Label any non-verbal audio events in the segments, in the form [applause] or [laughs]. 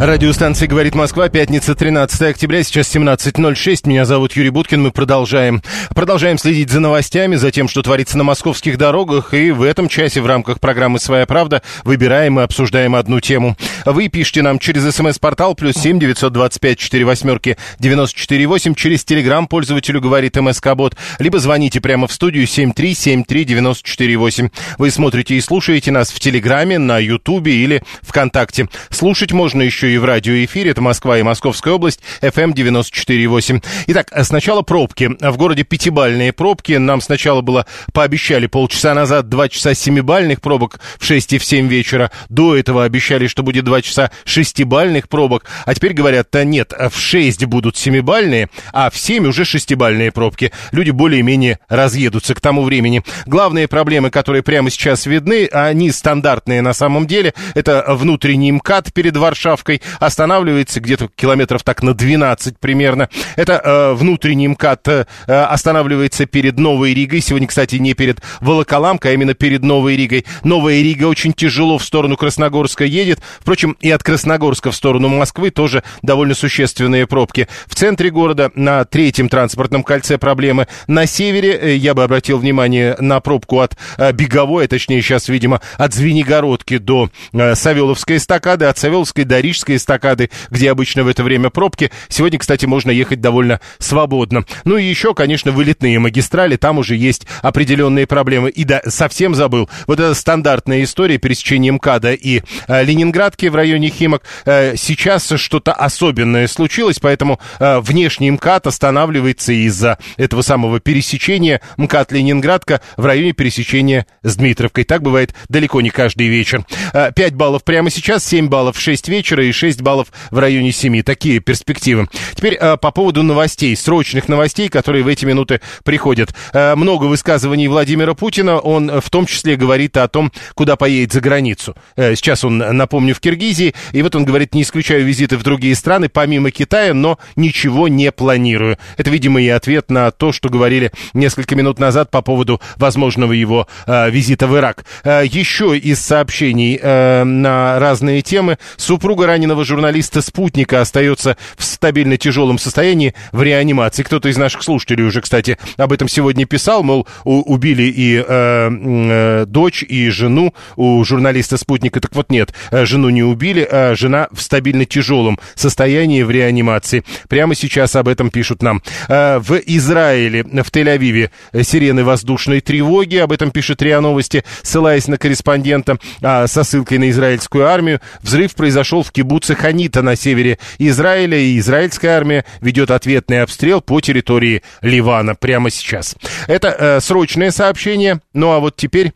Радиостанция «Говорит Москва», пятница, 13 октября, сейчас 17.06. Меня зовут Юрий Буткин, мы продолжаем. Продолжаем следить за новостями, за тем, что творится на московских дорогах, и в этом часе в рамках программы «Своя правда» выбираем и обсуждаем одну тему. Вы пишите нам через смс-портал плюс семь девятьсот двадцать пять четыре восьмерки девяносто четыре восемь через телеграм пользователю «Говорит МСК-бот», либо звоните прямо в студию семь три семь три девяносто четыре восемь. Вы смотрите и слушаете нас в Телеграме, на Ютубе или ВКонтакте. Слушать можно еще и в радиоэфире. Это Москва и Московская область, FM 94.8. Итак, сначала пробки. В городе пятибальные пробки. Нам сначала было, пообещали полчаса назад, два часа семибальных пробок в 6 и в 7 вечера. До этого обещали, что будет два часа шестибальных пробок. А теперь говорят, да нет, в 6 будут семибальные, а в 7 уже шестибальные пробки. Люди более-менее разъедутся к тому времени. Главные проблемы, которые прямо сейчас видны, они стандартные на самом деле. Это внутренний МКАД перед Варшавкой останавливается где-то километров так на 12 примерно. Это э, внутренний МКАД э, останавливается перед Новой Ригой. Сегодня, кстати, не перед Волоколамкой, а именно перед Новой Ригой. Новая Рига очень тяжело в сторону Красногорска едет. Впрочем, и от Красногорска в сторону Москвы тоже довольно существенные пробки. В центре города на третьем транспортном кольце проблемы. На севере э, я бы обратил внимание на пробку от э, Беговой, а точнее сейчас, видимо, от Звенигородки до э, Савеловской эстакады, от Савеловской до Рижской эстакады, где обычно в это время пробки. Сегодня, кстати, можно ехать довольно свободно. Ну и еще, конечно, вылетные магистрали, там уже есть определенные проблемы. И да, совсем забыл, вот эта стандартная история пересечения МКАДа и э, Ленинградки в районе Химок. Э, сейчас что-то особенное случилось, поэтому э, внешний МКАД останавливается из-за этого самого пересечения МКАД Ленинградка в районе пересечения с Дмитровкой. Так бывает далеко не каждый вечер. Э, 5 баллов прямо сейчас, 7 баллов в 6 вечера и 6 баллов в районе 7. Такие перспективы. Теперь э, по поводу новостей, срочных новостей, которые в эти минуты приходят. Э, много высказываний Владимира Путина. Он э, в том числе говорит о том, куда поедет за границу. Э, сейчас он, напомню, в Киргизии. И вот он говорит, не исключаю визиты в другие страны, помимо Китая, но ничего не планирую. Это, видимо, и ответ на то, что говорили несколько минут назад по поводу возможного его э, визита в Ирак. Э, еще из сообщений э, на разные темы. Супруга раненого журналиста «Спутника» остается в стабильно тяжелом состоянии в реанимации. Кто-то из наших слушателей уже, кстати, об этом сегодня писал, мол, убили и э, э, дочь, и жену у журналиста «Спутника». Так вот нет, э, жену не убили, а жена в стабильно тяжелом состоянии в реанимации. Прямо сейчас об этом пишут нам. Э, в Израиле, в Тель-Авиве э, сирены воздушной тревоги, об этом пишет РИА Новости, ссылаясь на корреспондента а, со ссылкой на израильскую армию. Взрыв произошел в кибуце Ханита на севере Израиля, и израильская армия ведет ответный обстрел по территории Ливана прямо сейчас. Это э, срочное сообщение, ну а вот теперь...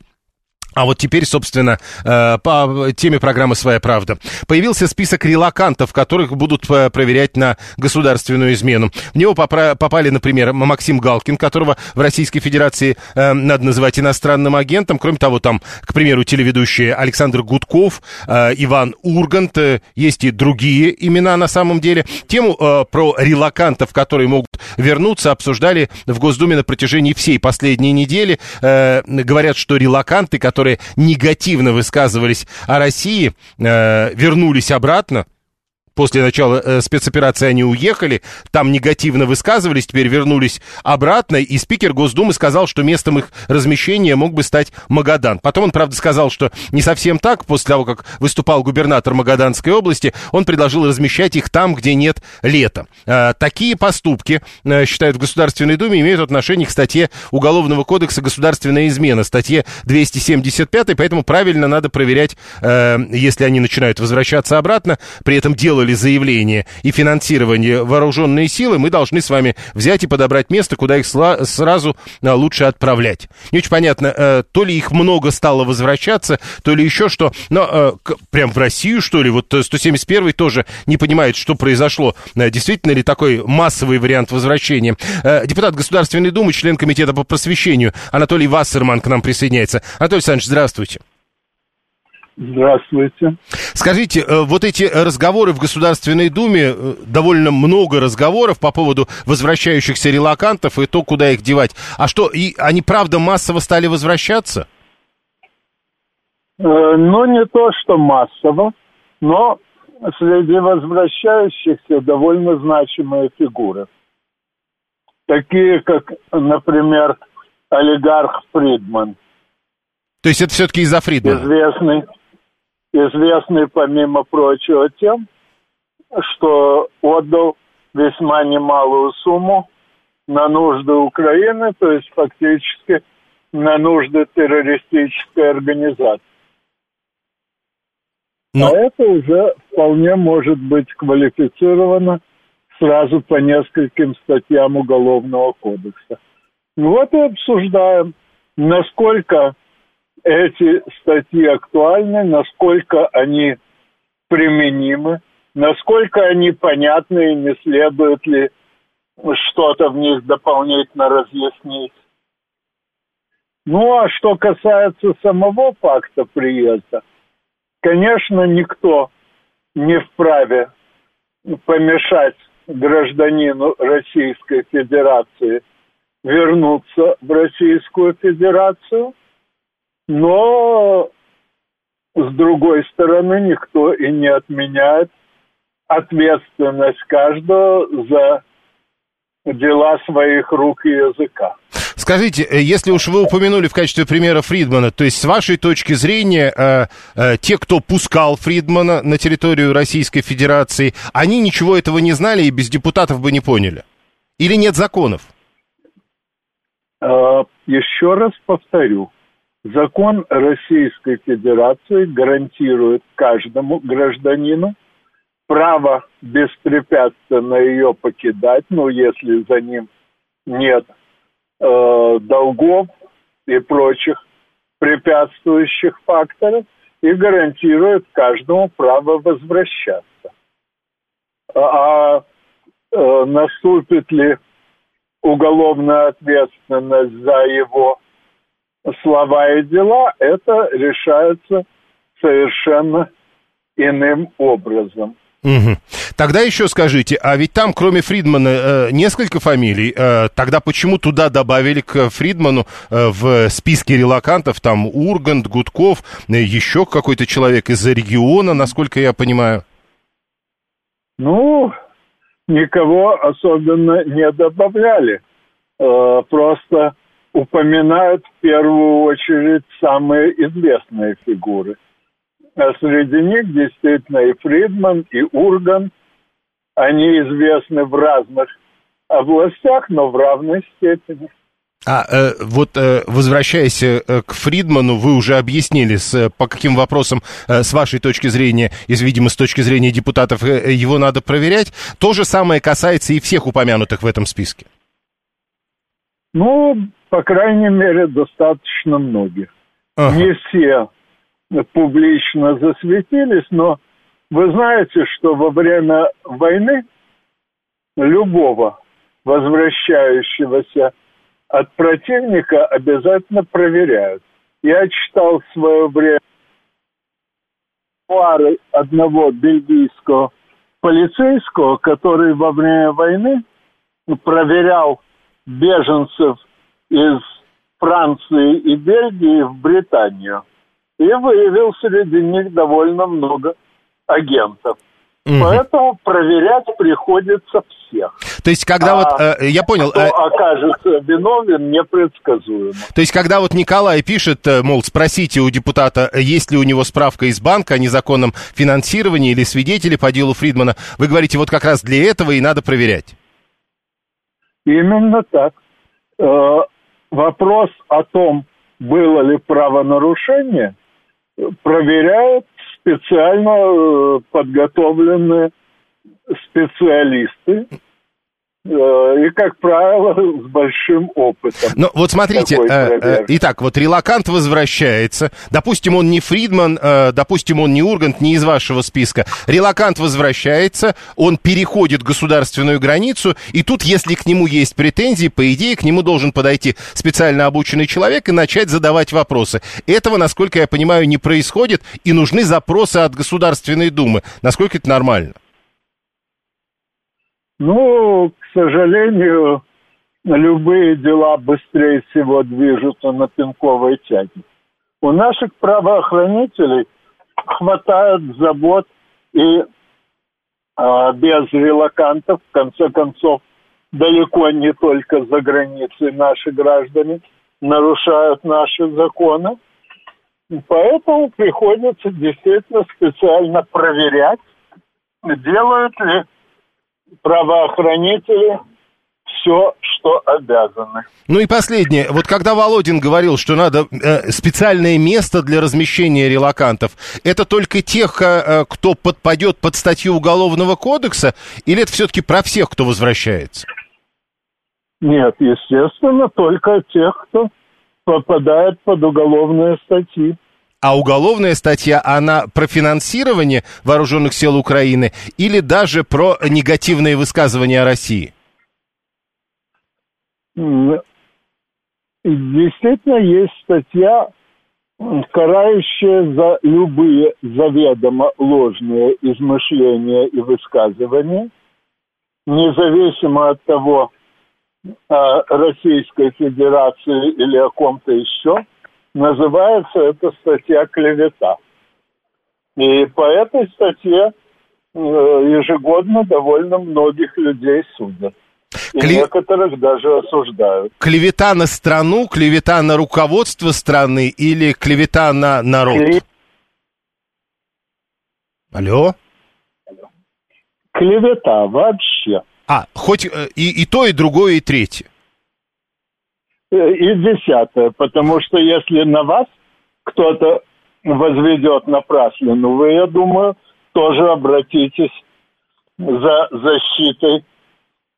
А вот теперь, собственно, э, по теме программы «Своя правда». Появился список релакантов, которых будут э, проверять на государственную измену. В него попали, например, Максим Галкин, которого в Российской Федерации э, надо называть иностранным агентом. Кроме того, там, к примеру, телеведущие Александр Гудков, Иван Ургант. Есть и другие имена на самом деле. Тему про релакантов, которые могут вернуться, обсуждали в Госдуме на протяжении всей последней недели. Говорят, что релаканты, которые негативно высказывались о России, э, вернулись обратно. После начала э, спецоперации они уехали, там негативно высказывались, теперь вернулись обратно, и спикер Госдумы сказал, что местом их размещения мог бы стать Магадан. Потом он, правда, сказал, что не совсем так, после того, как выступал губернатор Магаданской области, он предложил размещать их там, где нет лета. Э, такие поступки, э, считают в Государственной Думе, имеют отношение к статье Уголовного кодекса «Государственная измена», статье 275, поэтому правильно надо проверять, э, если они начинают возвращаться обратно, при этом делали сделали заявление и финансирование вооруженные силы, мы должны с вами взять и подобрать место, куда их сразу а, лучше отправлять. Не очень понятно, э, то ли их много стало возвращаться, то ли еще что. Но э, прям в Россию, что ли, вот 171 тоже не понимает, что произошло. Действительно ли такой массовый вариант возвращения? Депутат Государственной Думы, член Комитета по просвещению Анатолий Вассерман к нам присоединяется. Анатолий Александрович, здравствуйте. Здравствуйте. Скажите, э, вот эти разговоры в Государственной Думе, э, довольно много разговоров по поводу возвращающихся релакантов и то, куда их девать. А что, и они правда массово стали возвращаться? Э, ну, не то, что массово, но среди возвращающихся довольно значимые фигуры. Такие, как, например, олигарх Фридман. То есть это все-таки из-за Фридмана? Известный, известный, помимо прочего, тем, что отдал весьма немалую сумму на нужды Украины, то есть фактически на нужды террористической организации. Но... А это уже вполне может быть квалифицировано сразу по нескольким статьям Уголовного кодекса. Вот и обсуждаем, насколько эти статьи актуальны, насколько они применимы, насколько они понятны и не следует ли что-то в них дополнительно разъяснить. Ну а что касается самого факта приезда, конечно, никто не вправе помешать гражданину Российской Федерации вернуться в Российскую Федерацию – но, с другой стороны, никто и не отменяет ответственность каждого за дела своих рук и языка. Скажите, э, если уж вы упомянули в качестве примера Фридмана, то есть с вашей точки зрения, э, э, те, кто пускал Фридмана на территорию Российской Федерации, они ничего этого не знали и без депутатов бы не поняли? Или нет законов? Еще раз повторю, Закон Российской Федерации гарантирует каждому гражданину право беспрепятственно ее покидать, ну, если за ним нет э, долгов и прочих препятствующих факторов, и гарантирует каждому право возвращаться. А э, наступит ли уголовная ответственность за его слова и дела, это решается совершенно иным образом. Угу. Тогда еще скажите, а ведь там, кроме Фридмана, э, несколько фамилий. Э, тогда почему туда добавили к Фридману э, в списке релакантов там Ургант, Гудков, еще какой-то человек из региона, насколько я понимаю? Ну, никого особенно не добавляли. Просто упоминают в первую очередь самые известные фигуры. А среди них действительно и Фридман, и Урган. Они известны в разных областях, но в равной степени. А э, вот э, возвращаясь э, к Фридману, вы уже объяснили, с, по каким вопросам, э, с вашей точки зрения, из, видимо, с точки зрения депутатов, э, его надо проверять. То же самое касается и всех упомянутых в этом списке. Ну, по крайней мере, достаточно многих. Ага. Не все публично засветились, но вы знаете, что во время войны любого возвращающегося от противника обязательно проверяют. Я читал в свое время пары одного бельгийского полицейского, который во время войны проверял беженцев из Франции и Бельгии в Британию. И выявил среди них довольно много агентов. Угу. Поэтому проверять приходится всех. То есть, когда а вот, э, я понял... Кто э, окажется виновен, непредсказуемо. То есть, когда вот Николай пишет, э, мол, спросите у депутата, есть ли у него справка из банка о незаконном финансировании или свидетели по делу Фридмана, вы говорите, вот как раз для этого и надо проверять. Именно так. Вопрос о том, было ли правонарушение, проверяют специально э, подготовленные специалисты, и, как правило, с большим опытом. Ну, вот смотрите, э, э, итак, вот релакант возвращается, допустим, он не Фридман, э, допустим, он не Ургант, не из вашего списка. Релакант возвращается, он переходит государственную границу, и тут, если к нему есть претензии, по идее, к нему должен подойти специально обученный человек и начать задавать вопросы. Этого, насколько я понимаю, не происходит, и нужны запросы от Государственной Думы. Насколько это нормально? Ну, к сожалению, любые дела быстрее всего движутся на пинковой тяге. У наших правоохранителей хватает забот и а, без релакантов, в конце концов, далеко не только за границей наши граждане нарушают наши законы. Поэтому приходится действительно специально проверять, делают ли правоохранители все, что обязаны. Ну и последнее. Вот когда Володин говорил, что надо э, специальное место для размещения релакантов, это только тех, э, кто подпадет под статью Уголовного кодекса, или это все-таки про всех, кто возвращается? Нет, естественно, только тех, кто попадает под уголовные статьи. А уголовная статья, она про финансирование вооруженных сил Украины или даже про негативные высказывания о России? Действительно, есть статья, карающая за любые заведомо ложные измышления и высказывания, независимо от того, о Российской Федерации или о ком-то еще – Называется эта статья «Клевета». И по этой статье э, ежегодно довольно многих людей судят. И Кле... некоторых даже осуждают. Клевета на страну, клевета на руководство страны или клевета на народ? Кле... Алло? Клевета вообще. А, хоть э, и, и то, и другое, и третье. Э, и десятое, потому что если на вас кто-то возведет напраслину, вы, я думаю, тоже обратитесь за защитой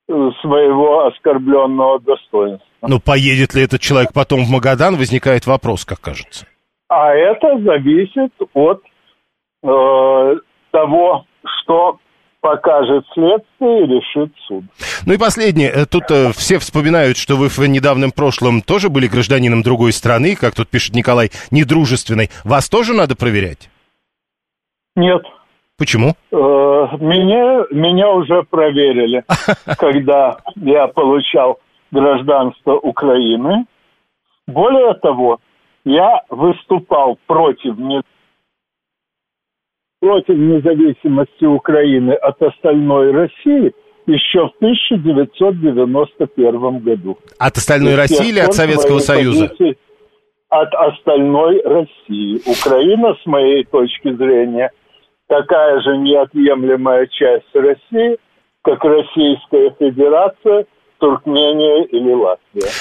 э, своего оскорбленного достоинства. Ну, поедет ли этот человек потом в Магадан, возникает вопрос, как кажется. А это зависит от э, того, что покажет следствие и решит суд. Ну и последнее. Э, тут э, все вспоминают, что вы в недавнем прошлом тоже были гражданином другой страны, как тут пишет Николай, недружественной. Вас тоже надо проверять? Нет. Почему? Э, меня, меня уже проверили, [laughs] когда я получал гражданство Украины. Более того, я выступал против против независимости Украины от остальной России еще в 1991 году. От остальной России или от Советского Союза? От остальной России. Украина, с моей точки зрения, такая же неотъемлемая часть России, как Российская Федерация – Туркмения или Латвия.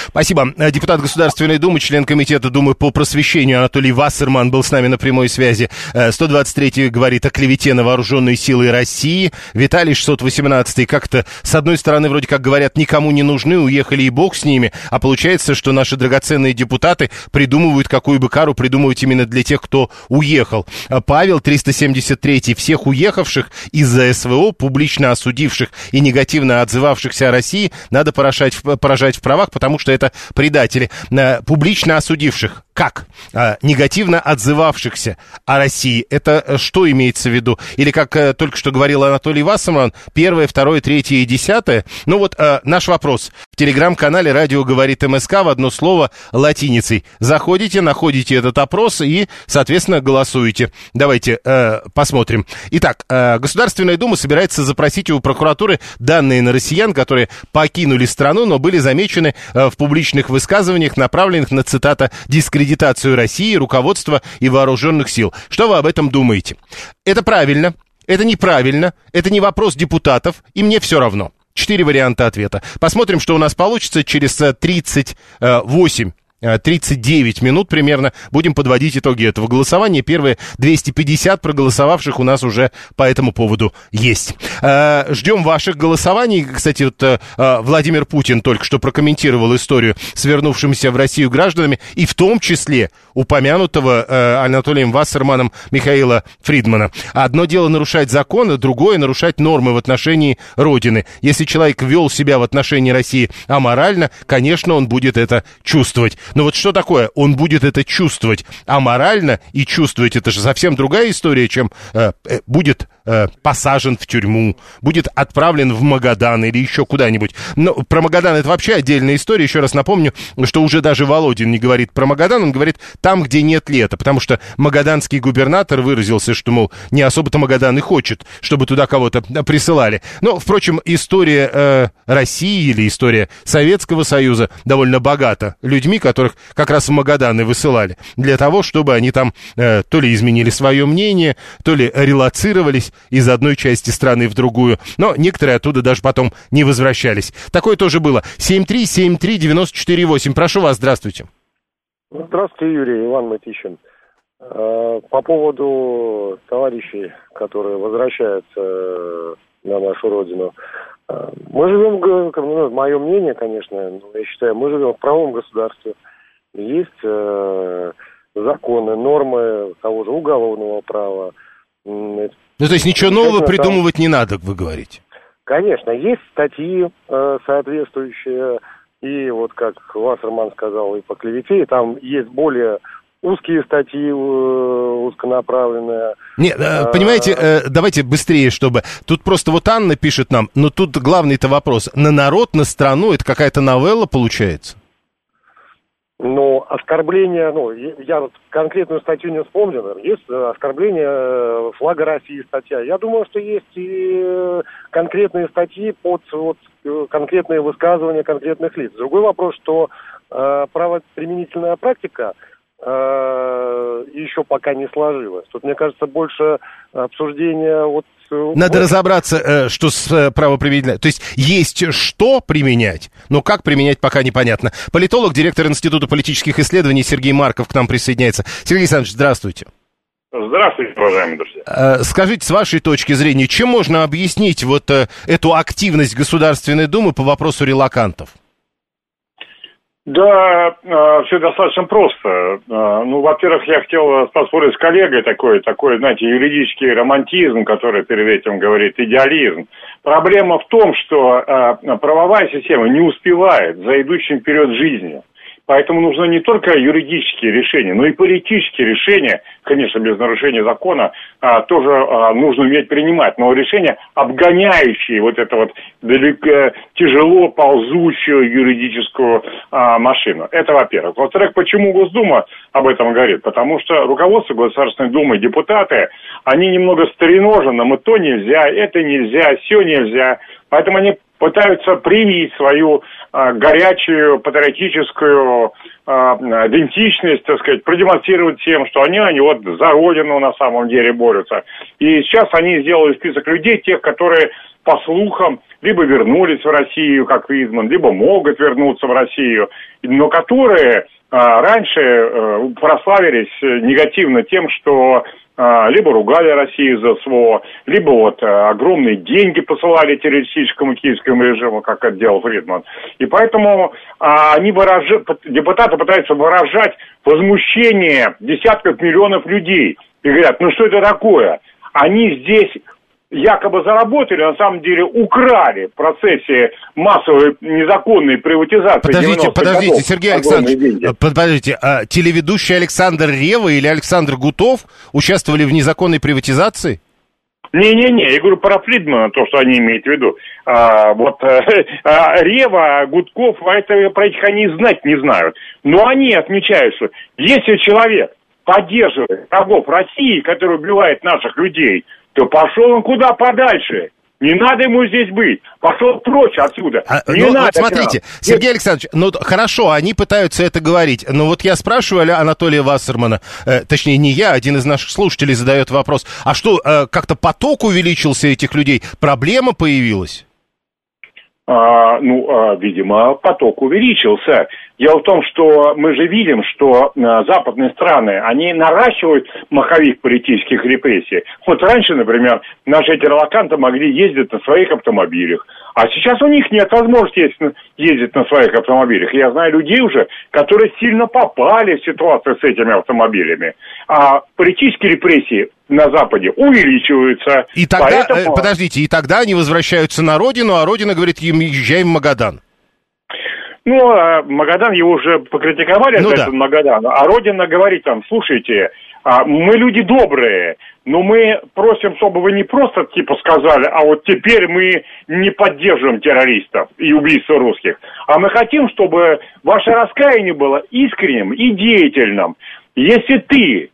Спасибо. Депутат Государственной Думы, член Комитета Думы по просвещению Анатолий Вассерман был с нами на прямой связи. 123-й э, говорит о клевете на вооруженные силы России. Виталий 618-й как-то, с одной стороны, вроде как говорят, никому не нужны, уехали и бог с ними, а получается, что наши драгоценные депутаты придумывают, какую бы кару придумывать именно для тех, кто уехал. Э, Павел 373-й, всех уехавших из-за СВО, публично осудивших и негативно отзывавшихся о России, надо поражать, поражать в правах, потому что это предатели, э, публично осудивших как? А, негативно отзывавшихся о России. Это э, что имеется в виду? Или, как а, только что говорил Анатолий Вассерман, первое, второе, третье и десятое? Ну вот а, наш вопрос. В телеграм-канале «Радио говорит МСК» в одно слово латиницей. Заходите, находите этот опрос и, соответственно, голосуете. Давайте а, посмотрим. Итак, а, Государственная Дума собирается запросить у прокуратуры данные на россиян, которые покинули страну, но были замечены а, в публичных высказываниях, направленных на, цитата, дискредитацию дискредитацию России, руководства и вооруженных сил. Что вы об этом думаете? Это правильно, это неправильно, это не вопрос депутатов, и мне все равно. Четыре варианта ответа. Посмотрим, что у нас получится через 38 э, 39 минут примерно будем подводить итоги этого голосования. Первые 250 проголосовавших у нас уже по этому поводу есть. Ждем ваших голосований. Кстати, вот Владимир Путин только что прокомментировал историю с вернувшимися в Россию гражданами, и в том числе упомянутого Анатолием Вассерманом Михаила Фридмана. Одно дело нарушать законы, другое нарушать нормы в отношении Родины. Если человек вел себя в отношении России аморально, конечно, он будет это чувствовать. Но вот что такое? Он будет это чувствовать аморально и чувствовать это же совсем другая история, чем э, э, будет э, посажен в тюрьму, будет отправлен в Магадан или еще куда-нибудь. Но про Магадан это вообще отдельная история. Еще раз напомню, что уже даже Володин не говорит про Магадан, он говорит там, где нет лета, потому что магаданский губернатор выразился, что, мол, не особо-то Магадан и хочет, чтобы туда кого-то присылали. Но, впрочем, история э, России или история Советского Союза довольно богата людьми, которых как раз в Магадан и высылали, для того, чтобы они там э, то ли изменили свое мнение, то ли релацировались из одной части страны в другую, но некоторые оттуда даже потом не возвращались. Такое тоже было. 7373948. Прошу вас, здравствуйте. Здравствуйте, Юрий, Иван Матищин. Э, по поводу товарищей, которые возвращаются э, на нашу родину. Э, мы живем, ну, мое мнение, конечно, я считаю, мы живем в правом государстве. Есть э, законы, нормы того же уголовного права. Ну, то есть ничего нового придумывать там... не надо, вы говорите? Конечно, есть статьи э, соответствующие, и вот как Вассерман сказал, и по клевете, и там есть более узкие статьи, э, узконаправленные. Нет, э, понимаете, э, давайте быстрее, чтобы... Тут просто вот Анна пишет нам, но тут главный-то вопрос. На народ, на страну, это какая-то новелла получается? Ну, оскорбление, ну, я вот конкретную статью не вспомнил, есть оскорбление флага России статья. Я думаю, что есть и конкретные статьи под вот, конкретные высказывания конкретных лиц. Другой вопрос, что э, правоприменительная практика – Э, еще пока не сложилось. Тут, мне кажется, больше обсуждения вот... Э, Надо вот. разобраться, э, что с правоприменительной... То есть есть что применять, но как применять пока непонятно. Политолог, директор Института политических исследований Сергей Марков к нам присоединяется. Сергей Александрович, здравствуйте. Здравствуйте, уважаемые друзья. Скажите, с вашей точки зрения, чем можно объяснить вот эту активность Государственной Думы по вопросу релакантов? Да, э, все достаточно просто. Э, ну, во-первых, я хотел поспорить с коллегой такой, такой, знаете, юридический романтизм, который перед этим говорит идеализм. Проблема в том, что э, правовая система не успевает за идущим вперед жизнью. Поэтому нужно не только юридические решения, но и политические решения, конечно, без нарушения закона, а, тоже а, нужно уметь принимать. Но решения, обгоняющие вот эту вот далеко, тяжело ползущую юридическую а, машину. Это во-первых. Во-вторых, почему Госдума об этом говорит? Потому что руководство Государственной Думы, депутаты, они немного стреножены, мы то нельзя, это нельзя, все нельзя. Поэтому они пытаются привить свою горячую патриотическую а, идентичность, так сказать, продемонстрировать тем, что они, они вот за родину на самом деле борются. И сейчас они сделали список людей, тех, которые по слухам, либо вернулись в Россию, как Визман, либо могут вернуться в Россию, но которые а, раньше э, прославились негативно тем, что либо ругали Россию за СВО, либо вот а, огромные деньги посылали террористическому киевскому режиму, как это делал Фридман. И поэтому а, они выражают, депутаты пытаются выражать возмущение десятков миллионов людей. И говорят, ну что это такое? Они здесь якобы заработали, на самом деле украли в процессе массовой незаконной приватизации. Подождите, подождите, годов, Сергей Александрович, э, подождите, а телеведущий Александр Рева или Александр Гутов участвовали в незаконной приватизации? Не-не-не, я говорю про Фридмана, то, что они имеют в виду. А, вот а, Рева, Гудков, это, про этих они знать не знают. Но они отмечают, что если человек поддерживает врагов России, который убивает наших людей, то пошел он куда подальше. Не надо ему здесь быть. Пошел прочь отсюда. А, не ну, надо. Вот смотрите, прям. Сергей Александрович, ну хорошо, они пытаются это говорить. Но вот я спрашиваю Анатолия Вассермана, э, точнее не я, один из наших слушателей задает вопрос. А что, э, как-то поток увеличился этих людей? Проблема появилась? А, ну, а, видимо, поток увеличился. Дело в том, что мы же видим, что э, западные страны, они наращивают маховик политических репрессий. Вот раньше, например, наши эти релаканты могли ездить на своих автомобилях, а сейчас у них нет возможности ездить на своих автомобилях. Я знаю людей уже, которые сильно попали в ситуацию с этими автомобилями. А политические репрессии на Западе увеличиваются. И тогда, поэтому... Э, подождите, и тогда они возвращаются на родину, а родина говорит им, езжаем в Магадан. Ну, а Магадан, его уже покритиковали ну, да. Магадан, а Родина говорит там, слушайте, а, мы люди добрые, но мы просим, чтобы вы не просто типа сказали, а вот теперь мы не поддерживаем террористов и убийства русских, а мы хотим, чтобы ваше раскаяние было искренним и деятельным. Если ты,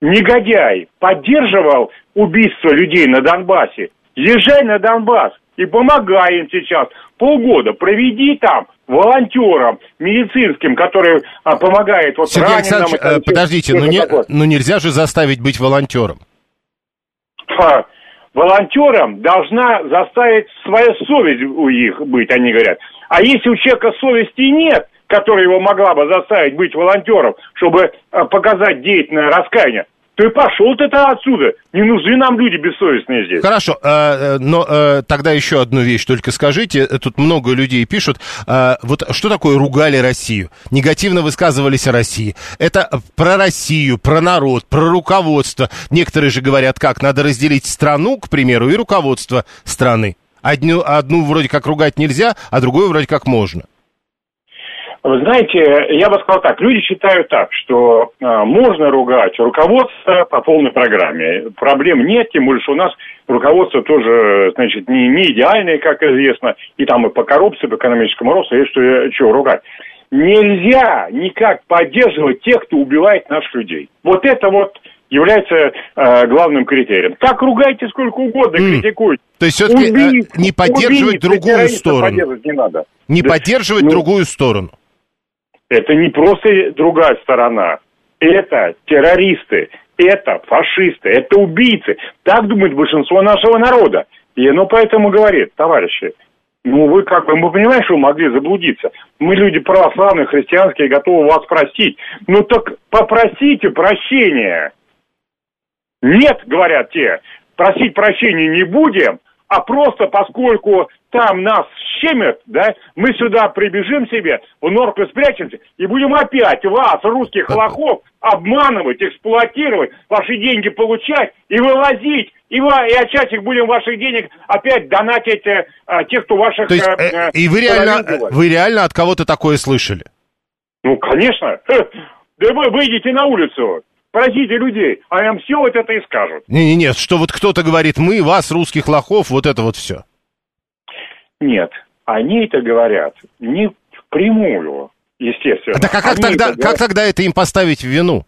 негодяй, поддерживал убийство людей на Донбассе, езжай на Донбасс и помогай им сейчас. Полгода проведи там, волонтерам медицинским, которые а, помогают вот Сергей Александрович, э, подождите, ну, не, ну нельзя же заставить быть волонтером. Ха, волонтером должна заставить своя совесть у них быть, они говорят. А если у человека совести нет, которая его могла бы заставить быть волонтером, чтобы а, показать деятельное раскаяние, ты пошел ты -то отсюда. Не нужны нам люди бессовестные здесь. Хорошо, э, э, но э, тогда еще одну вещь только скажите. Тут много людей пишут. Вот что такое ругали Россию? Негативно высказывались о России. Это про Россию, про народ, про руководство. Некоторые же говорят, как надо разделить страну, к примеру, и руководство страны. Одну, одну вроде как ругать нельзя, а другую вроде как можно. Вы знаете, я бы сказал так, люди считают так, что э, можно ругать руководство по полной программе. Проблем нет, тем более, что у нас руководство тоже, значит, не, не идеальное, как известно, и там и по коррупции, по экономическому росту, есть что, что ругать. Нельзя никак поддерживать тех, кто убивает наших людей. Вот это вот является э, главным критерием. Так ругайте сколько угодно, mm. критикуйте. То есть все-таки убийц, э, не поддерживать убийц, другую сторону. Не, надо. не да. поддерживать ну, другую сторону. Это не просто другая сторона. Это террористы, это фашисты, это убийцы. Так думает большинство нашего народа. И оно поэтому говорит, товарищи, ну вы как бы, мы понимаем, что вы могли заблудиться. Мы люди православные, христианские, готовы вас простить. Ну так попросите прощения. Нет, говорят те, просить прощения не будем, а просто поскольку там нас щемят, да, мы сюда прибежим себе, в норку спрячемся и будем опять вас, русских лохов, обманывать, эксплуатировать, ваши деньги получать и вывозить, и, и отчасти их будем ваших денег опять донатить э, э тех, кто ваших... То есть, э, э, и вы реально, вы реально от кого-то такое слышали? Ну, конечно. [laughs] Да вы выйдите на улицу, Спросите людей, а им все вот это и скажут. Не-не-не, что вот кто-то говорит, мы, вас, русских лохов, вот это вот все. Нет, они это говорят не впрямую, естественно. Так а как, тогда, говорят... как тогда это им поставить в вину?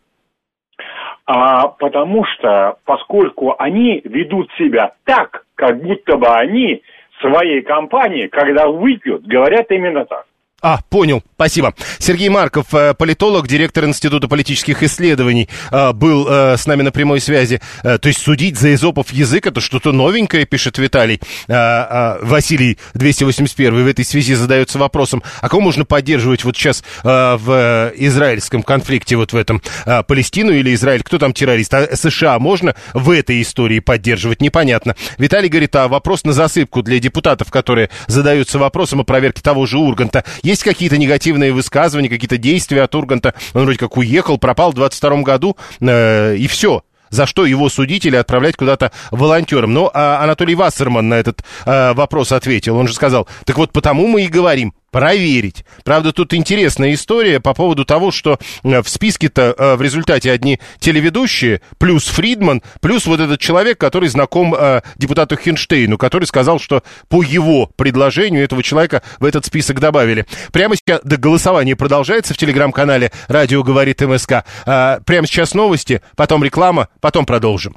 А, потому что, поскольку они ведут себя так, как будто бы они своей компании, когда выпьют, говорят именно так. А, понял, спасибо. Сергей Марков, э, политолог, директор Института политических исследований, э, был э, с нами на прямой связи. То есть судить за изопов язык, это что-то новенькое, пишет Виталий. Василий 281 в этой связи задается вопросом, а кого можно поддерживать вот сейчас в израильском конфликте, вот в этом, Палестину или Израиль? Кто там террорист? А США можно в этой истории поддерживать? Непонятно. Виталий говорит, а вопрос на засыпку для депутатов, которые задаются вопросом о проверке того же Урганта. Есть какие-то негативные высказывания, какие-то действия от Урганта? Он вроде как уехал, пропал в 22 году, э, и все за что его судить или отправлять куда-то волонтером. Но а Анатолий Вассерман на этот а, вопрос ответил. Он же сказал, так вот потому мы и говорим, проверить. Правда, тут интересная история по поводу того, что э, в списке-то э, в результате одни телеведущие, плюс Фридман, плюс вот этот человек, который знаком э, депутату Хинштейну, который сказал, что по его предложению этого человека в этот список добавили. Прямо сейчас да, голосование продолжается в телеграм-канале «Радио говорит МСК». Прямо сейчас новости, потом реклама, потом продолжим.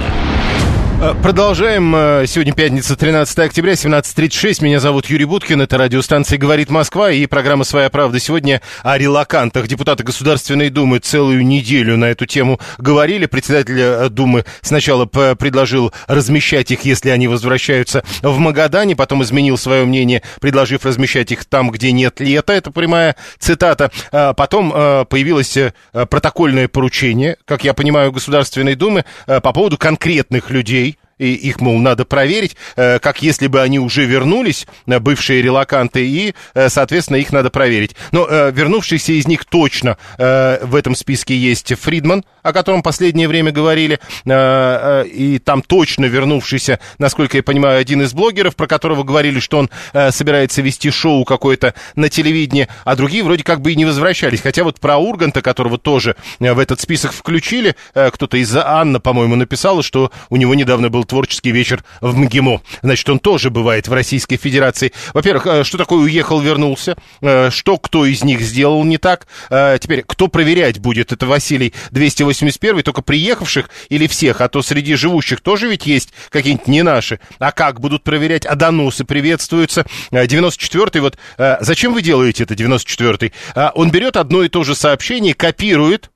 Э, продолжаем. Э, сегодня пятница, 13 октября, 17.36. Меня зовут Юрий Буткин. Это радиостанция «Говорит Москва» и программа «Своя правда». Сегодня о релакантах. Депутаты Государственной Думы целую неделю на эту тему говорили. Председатель э, Думы сначала предложил размещать их, если они возвращаются в Магадане. Потом изменил свое мнение, предложив размещать их там, где нет лета. Это прямая цитата. Потом появилось протокольное поручение, как я понимаю, Государственной Думы по поводу конкретных людей, и их, мол, надо проверить, э, как если бы они уже вернулись, э, бывшие релаканты, и, э, соответственно, их надо проверить. Но вернувшиеся из них точно в этом списке есть Фридман, о котором последнее время говорили, и там точно вернувшийся, насколько я понимаю, один из блогеров, про которого говорили, что он собирается вести шоу какое-то на телевидении, а другие вроде как бы и не возвращались. Хотя вот про Урганта, которого тоже в этот список включили, кто-то из Анна, по-моему, написала, что у него недавно был творческий вечер в МГИМО. Значит, он тоже бывает в Российской Федерации. Во-первых, э, что такое уехал, вернулся? Э, что кто из них сделал не так? Э, теперь, кто проверять будет? Это Василий 281, только приехавших или всех? А то среди живущих тоже ведь есть какие-нибудь не наши. А как будут проверять? А доносы приветствуются. 94-й, вот зачем вы делаете это, 94-й? Он берет одно и то же сообщение, копирует,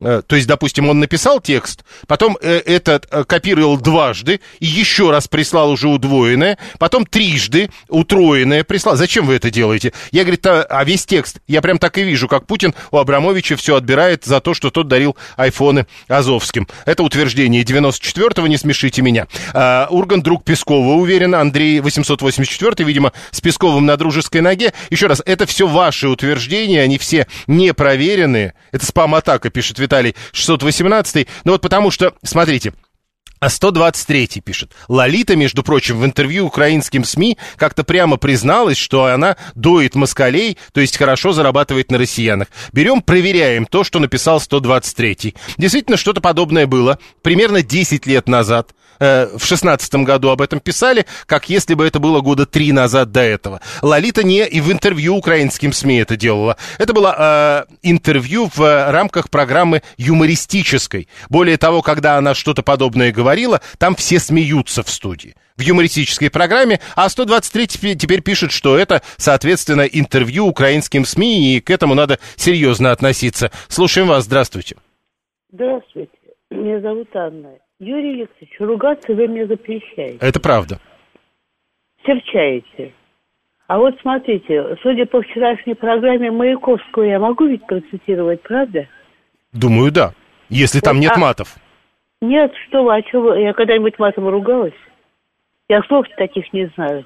то есть, допустим, он написал текст, потом э, этот э, копировал дважды и еще раз прислал уже удвоенное, потом трижды утроенное прислал. Зачем вы это делаете? Я, говорит, а, а весь текст, я прям так и вижу, как Путин у Абрамовича все отбирает за то, что тот дарил айфоны Азовским. Это утверждение 94-го, не смешите меня. А, Урган, друг Пескова, уверен, Андрей 884 видимо, с Песковым на дружеской ноге. Еще раз, это все ваши утверждения, они все непроверенные. Это спам-атака, пишет Виталий 618. Ну вот потому что, смотрите, а 123 пишет. Лолита, между прочим, в интервью украинским СМИ как-то прямо призналась, что она доит москалей, то есть хорошо зарабатывает на россиянах. Берем, проверяем то, что написал 123. Действительно, что-то подобное было примерно 10 лет назад. Э, в шестнадцатом году об этом писали, как если бы это было года три назад до этого. Лолита не и в интервью украинским СМИ это делала. Это было э, интервью в э, рамках программы юмористической. Более того, когда она что-то подобное говорила, там все смеются в студии в юмористической программе, а 123 теперь пишет, что это, соответственно, интервью украинским СМИ, и к этому надо серьезно относиться. Слушаем вас, здравствуйте. Здравствуйте, меня зовут Анна. Юрий Алексеевич, ругаться вы мне запрещаете. Это правда. Серчаете. А вот смотрите, судя по вчерашней программе Маяковского, я могу ведь процитировать, правда? Думаю, да. Если там нет а... матов. Нет, что вы, а что вы? Я когда-нибудь матом ругалась? Я слов таких не знаю.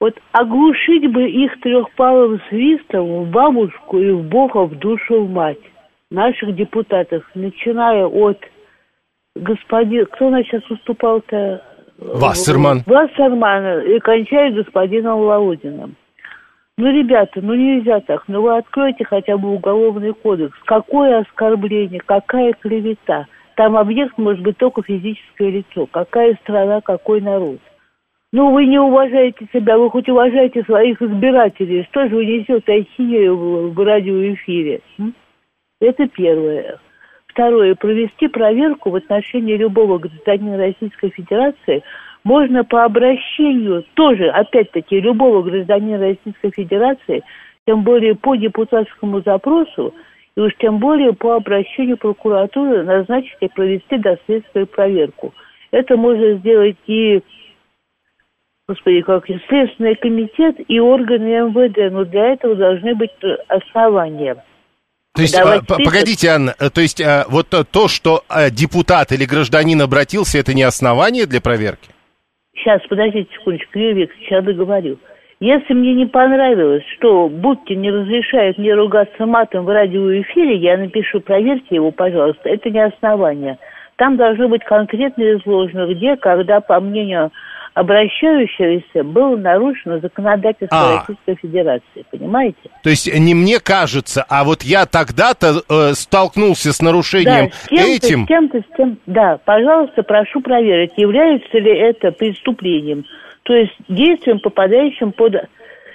Вот оглушить бы их трехпалым свистом в бабушку и в Бога в душу в мать наших депутатов, начиная от господин... Кто у нас сейчас выступал-то? Вассерман. Вассерман и кончает господином Володиным. Ну, ребята, ну нельзя так. Ну, вы откройте хотя бы уголовный кодекс. Какое оскорбление, какая клевета. Там объект может быть только физическое лицо. Какая страна, какой народ. Ну, вы не уважаете себя, вы хоть уважаете своих избирателей. Что же вы несете ахинею в, радиоэфире? Это первое. Второе. Провести проверку в отношении любого гражданина Российской Федерации можно по обращению тоже, опять-таки, любого гражданина Российской Федерации, тем более по депутатскому запросу, и уж тем более по обращению прокуратуры назначить и провести доследственную проверку. Это можно сделать и, господи, как и Следственный комитет, и органы МВД, но для этого должны быть основания. То есть, а, погодите, Анна, э, то есть а, вот то, что а, депутат или гражданин обратился, это не основание для проверки? Сейчас, подождите секундочку, я договорю. Если мне не понравилось, что Будки не разрешает мне ругаться матом в радиоэфире, я напишу, проверьте его, пожалуйста. Это не основание. Там должно быть конкретно изложено, где, когда, по мнению обращающегося было нарушено законодательство а. Российской Федерации, понимаете? То есть не мне кажется, а вот я тогда-то э, столкнулся с нарушением да, с этим. С кем-то, с кем Да, пожалуйста, прошу проверить, является ли это преступлением, то есть действием, попадающим под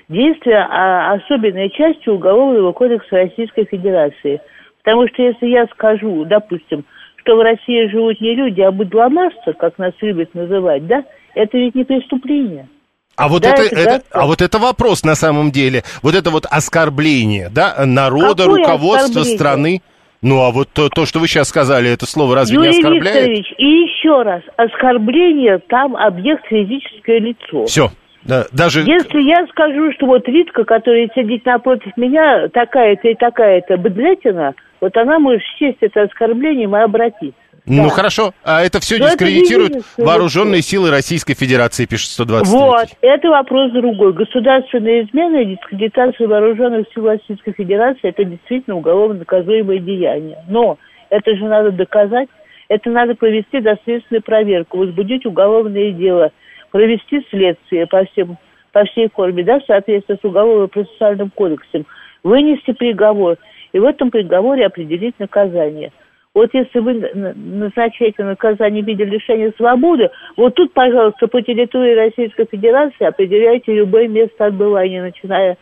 действие а, особенной частью Уголовного кодекса Российской Федерации. Потому что если я скажу, допустим, что в России живут не люди, а быдломасцы, как нас любят называть, да, это ведь не преступление. А вот, Да, это, это это- а вот это вопрос на самом деле. Вот это вот оскорбление, да, народа, Какое руководства страны. Ну, а вот то, то, что вы сейчас сказали, это слово разве Юрий не оскорбляет? Викторович, и еще раз, оскорбление там объект физическое лицо. Все. Да, даже... Если я скажу, что вот Витка, которая сидит напротив меня, такая-то и такая-то быдлятина, вот она может счесть это оскорблением и обратиться. Ну, хорошо. А это все Но это дискредитирует вооруженные силы Российской Федерации, пишет 120 Вот, это вопрос другой. Государственная измена и дискредитация вооруженных сил Российской Федерации – это действительно уголовно наказуемое деяние. Но это же надо доказать, это надо провести доследственную проверку, возбудить уголовное дело, провести следствие по, всем, по всей форме, да, в соответствии с уголовно-процессуальным кодексом, вынести приговор и в этом приговоре определить наказание. Вот если вы на- назначаете наказание в виде лишения свободы, вот тут, пожалуйста, по территории Российской Федерации определяйте любое место отбывания, начиная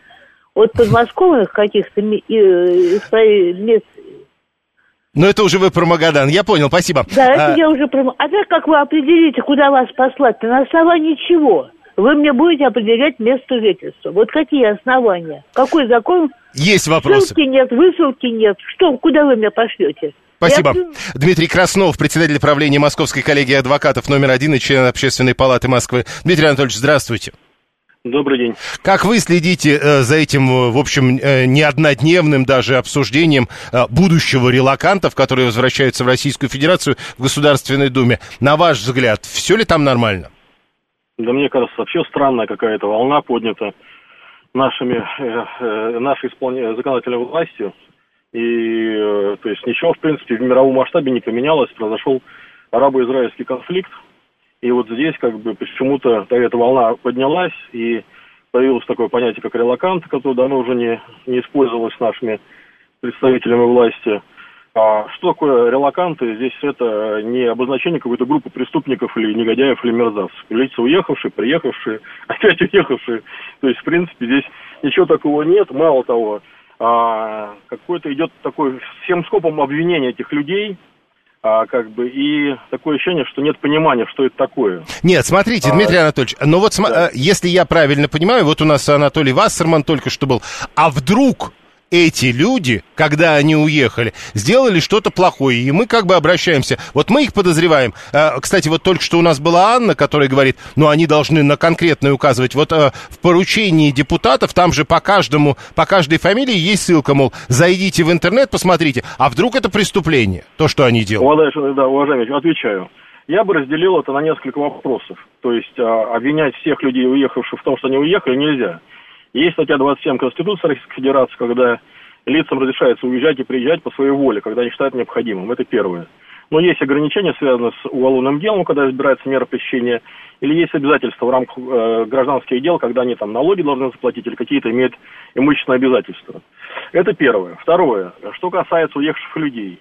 от подмосковных каких-то э, мест. Но это уже вы про Магадан. Я понял, спасибо. Да, это А, я уже... пром- А так как вы определите, куда вас послать, на основании чего? Вы мне будете определять место жительства. Вот какие основания? Какой закон? Есть вопросы. Ссылки нет, высылки нет. Что, куда вы меня пошлете? Спасибо. Я- Дмитрий Краснов, председатель правления Московской коллегии адвокатов номер один и член Общественной палаты Москвы. Дмитрий Анатольевич, здравствуйте. Добрый день. Как вы следите э, за этим, э, в общем, э, не однодневным даже обсуждением будущего релакантов, которые возвращаются в Российскую Федерацию в Государственной Думе? На ваш взгляд, все ли там нормально? Да мне кажется, вообще странная какая-то волна поднята нашими, э, э, нашей исполня- законодательной властью. И, э, то есть, ничего, в принципе, в мировом масштабе не поменялось. Произошел арабо-израильский конфликт. И вот здесь, как бы, почему-то эта волна поднялась, и появилось такое понятие, как релакант, которое давно уже не, не использовалось нашими представителями власти. А что такое релаканты? Здесь это не обозначение какой-то группы преступников или негодяев или мерзавцев. Лица уехавшие, приехавшие, [laughs] опять уехавшие. То есть, в принципе, здесь ничего такого нет. Мало того, а, какой-то идет такой всем скопом обвинения этих людей, а, как бы, и такое ощущение, что нет понимания, что это такое. Нет, смотрите, А, Дмитрий Анатольевич, но вот сма- да. э, если я правильно понимаю, вот у нас Анатолий Вассерман только что был, а вдруг эти люди, когда они уехали, сделали что-то плохое, и мы как бы обращаемся. Вот мы их подозреваем. Э, Кстати, вот только что у нас была Анна, которая говорит, ну, они должны на конкретное указывать. Вот э, в поручении депутатов, там же по каждому, по каждой фамилии есть ссылка, мол, зайдите в интернет, посмотрите, а вдруг это преступление, то, что они делают. Уважаемый, да, уважаемый, отвечаю. Я бы разделил это на несколько вопросов. То есть а, обвинять всех людей, уехавших в том, что они уехали, нельзя. Есть статья 27 Конституции Российской Федерации, когда лицам разрешается уезжать и приезжать по своей воле, когда они считают необходимым. Это первое. Но есть ограничения, связанные с уголовным делом, когда избирается мера пресечения, или есть обязательства в рамках э, гражданских дел, когда они там налоги должны заплатить или какие-то имеют имущественные обязательства. Это первое. Второе. Что касается уехавших людей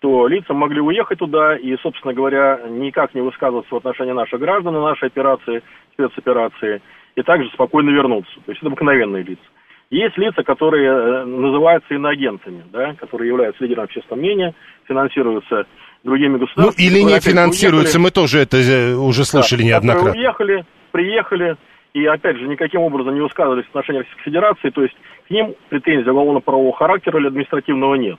то лица могли уехать туда и, собственно говоря, никак не высказываться в отношении наших граждан, и нашей операции, спецоперации, и также спокойно вернуться. То есть это обыкновенные лица. Есть лица, которые э, называются иноагентами, да, которые являются лидером общественного мнения, финансируются другими Ну, государствами. или не финансируются, уехали- мы тоже это э, уже слышали да, неоднократно. уехали, приехали, и, опять же, никаким образом не высказывались в отношении Российской Федерации, то есть к ним претензий уголовно-правового характера или административного нет.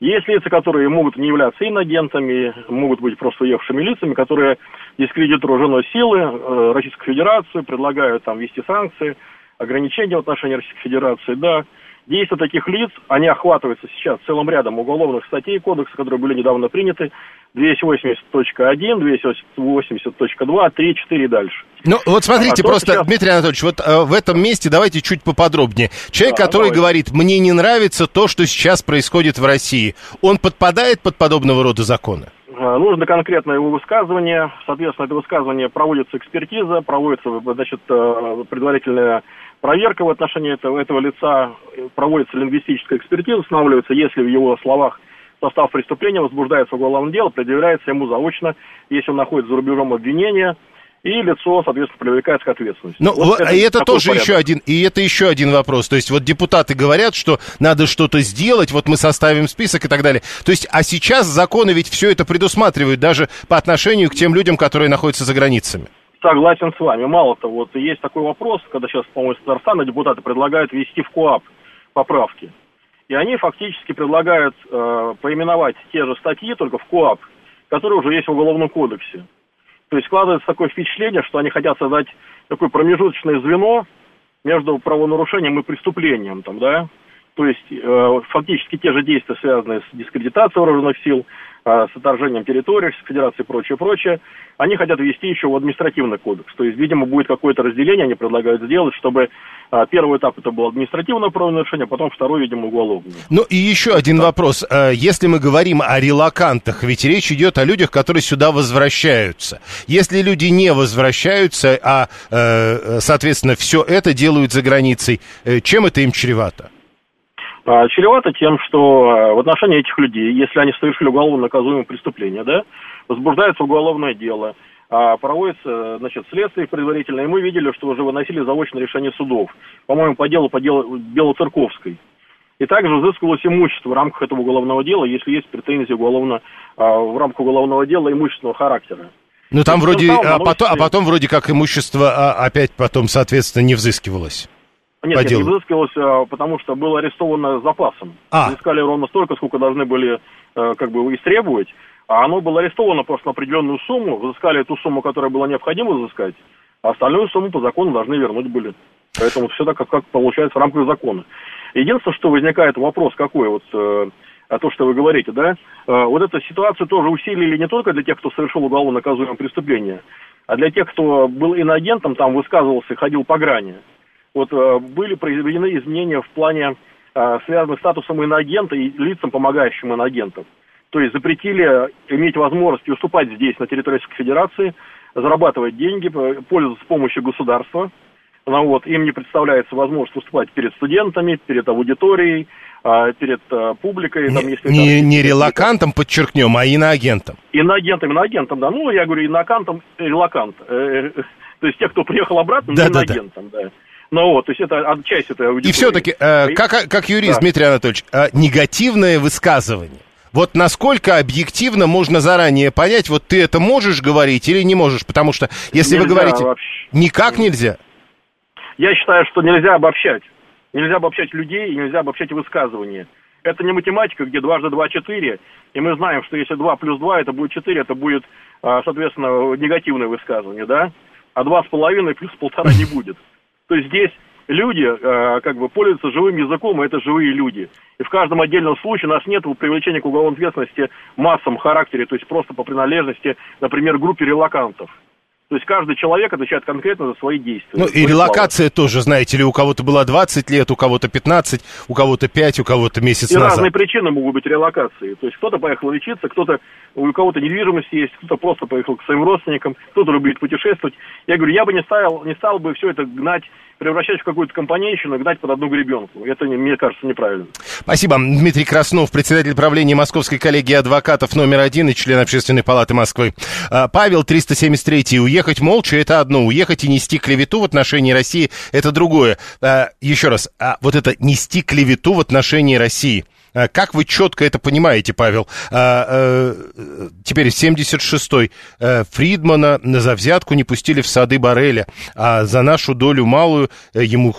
Есть лица, которые могут не являться инагентами, могут быть просто уехавшими лицами, которые дискредитуют вооруженные силы э, Российской Федерации, предлагают там ввести санкции, ограничения в отношении Российской Федерации, да. Действия таких лиц, они охватываются сейчас целым рядом уголовных статей кодекса, которые были недавно приняты, 280.1, 280.2, 3, 4 и дальше. Ну, вот смотрите, А то просто, сейчас- Дмитрий Анатольевич, вот э, в этом месте давайте чуть поподробнее. Человек, Да, который давайте. говорит, мне не нравится то, что сейчас происходит в России, он подпадает под подобного рода законы? Э, Нужно конкретное его высказывание. Соответственно, это высказывание проводится экспертиза, проводится значит, э, предварительная проверка в отношении этого, этого лица, проводится лингвистическая экспертиза, устанавливается, если в его словах состав преступления возбуждается уголовное дело, предъявляется ему заочно, если он находится за рубежом обвинения, и лицо, соответственно, привлекается к ответственности. Ну, вот это, и это тоже порядок. еще один, и это еще один вопрос. То есть вот депутаты говорят, что надо что-то сделать, вот мы составим список и так далее. То есть, а сейчас законы ведь все это предусматривают даже по отношению к тем людям, которые находятся за границами. Согласен с вами. Мало того, вот есть такой вопрос, когда сейчас, по-моему, из Татарстана депутаты предлагают ввести в КОАП поправки. И они фактически предлагают э, поименовать те же статьи, только в КОАП, которые уже есть в Уголовном кодексе. То есть складывается такое впечатление, что они хотят создать такое промежуточное звено между правонарушением и преступлением, там, да, то есть э, фактически те же действия, связанные с дискредитацией вооруженных сил, с отторжением территории, с федерацией и прочее, прочее, они хотят ввести еще в административный кодекс. То есть, видимо, будет какое-то разделение, они предлагают сделать, чтобы э, первый этап это было административное правонарушение, а потом второй, видимо, уголовное. Ну и еще один да. вопрос. Э, если мы говорим о релакантах, ведь речь идет о людях, которые сюда возвращаются. Если люди не возвращаются, а, э, соответственно, все это делают за границей, чем это им чревато? А, чревато тем, что а, в отношении этих людей, если они совершили уголовно наказуемое преступление, да, возбуждается уголовное дело, а, проводится, значит, следствие предварительное, и мы видели, что уже выносили заочное решение судов, по-моему, по делу, по делу Белоцерковской. И также взыскивалось имущество в рамках этого уголовного дела, если есть претензии уголовно, в рамках уголовного дела имущественного характера. Ну там вроде, а, потом, а потом вроде как имущество опять потом, соответственно, не взыскивалось. Нет, по делу. не взыскивалось, а, потому что было арестовано запасом. А. Взыскали ровно столько, сколько должны были э, как бы истребовать. А оно было арестовано просто на определенную сумму. Взыскали эту сумму, которая была необходима взыскать, а остальную сумму по закону должны вернуть были. Поэтому все так, как, как получается в рамках закона. Единственное, что возникает вопрос какой, вот э, а то, что вы говорите, да, э, вот эту ситуацию тоже усилили не только для тех, кто совершил уголовно наказуемое преступление, а для тех, кто был иноагентом, там высказывался, ходил по грани вот э, были произведены изменения в плане э, связанных с статусом иноагента и лицам, помогающим иноагентам. То есть запретили иметь возможность уступать здесь, на территории Российской Федерации, зарабатывать деньги, пользоваться помощью государства. Ну, вот, им не представляется возможность выступать перед студентами, перед аудиторией, а, перед публикой. Не, там, если не, там, не релакантом, подчеркнем, а иноагентом. Иноагентом, иноагентом, да. Ну, я говорю, иноагентом, релакант. Э, э, то есть те, кто приехал обратно, да, иноагентом, да. да. Ну вот, то есть это часть этой аудитории. И все-таки, э, как, как юрист, да. Дмитрий Анатольевич, э, негативное высказывание. Вот насколько объективно можно заранее понять, вот ты это можешь говорить или не можешь? Потому что если нельзя вы говорите, вообще. никак нельзя. Я считаю, что нельзя обобщать. Нельзя обобщать людей и нельзя обобщать высказывания. Это не математика, где дважды два четыре, и мы знаем, что если два плюс два, это будет четыре, это будет, а, соответственно, негативное высказывание, да? А два с половиной плюс полтора не будет. То есть здесь люди э, как бы пользуются живым языком, и это живые люди. И в каждом отдельном случае у нас нет привлечения к уголовной ответственности массам характере, то есть просто по принадлежности, например, группе релакантов. То есть каждый человек отвечает конкретно за свои действия. Ну и релокация слова. тоже, знаете ли, у кого-то была 20 лет, у кого-то 15, у кого-то 5, у кого-то месяц и назад. Разные причины могут быть релокации. То есть кто-то поехал лечиться, кто-то, у кого-то недвижимость есть, кто-то просто поехал к своим родственникам, кто-то любит путешествовать. Я говорю, я бы не стал, не стал бы все это гнать превращать в какую-то компанейщину гнать под одну гребенку. Это, мне кажется, неправильно. Спасибо. Дмитрий Краснов, председатель правления Московской коллегии адвокатов номер один и член Общественной палаты Москвы. А, Павел, 373 Уехать молча – это одно. Уехать и нести клевету в отношении России – это другое. А, еще раз, а вот это нести клевету в отношении России – Э, как вы четко это понимаете, Павел? А, а, теперь 76-й. Фридмана за взятку не пустили в сады Барреля, а за нашу долю малую ему...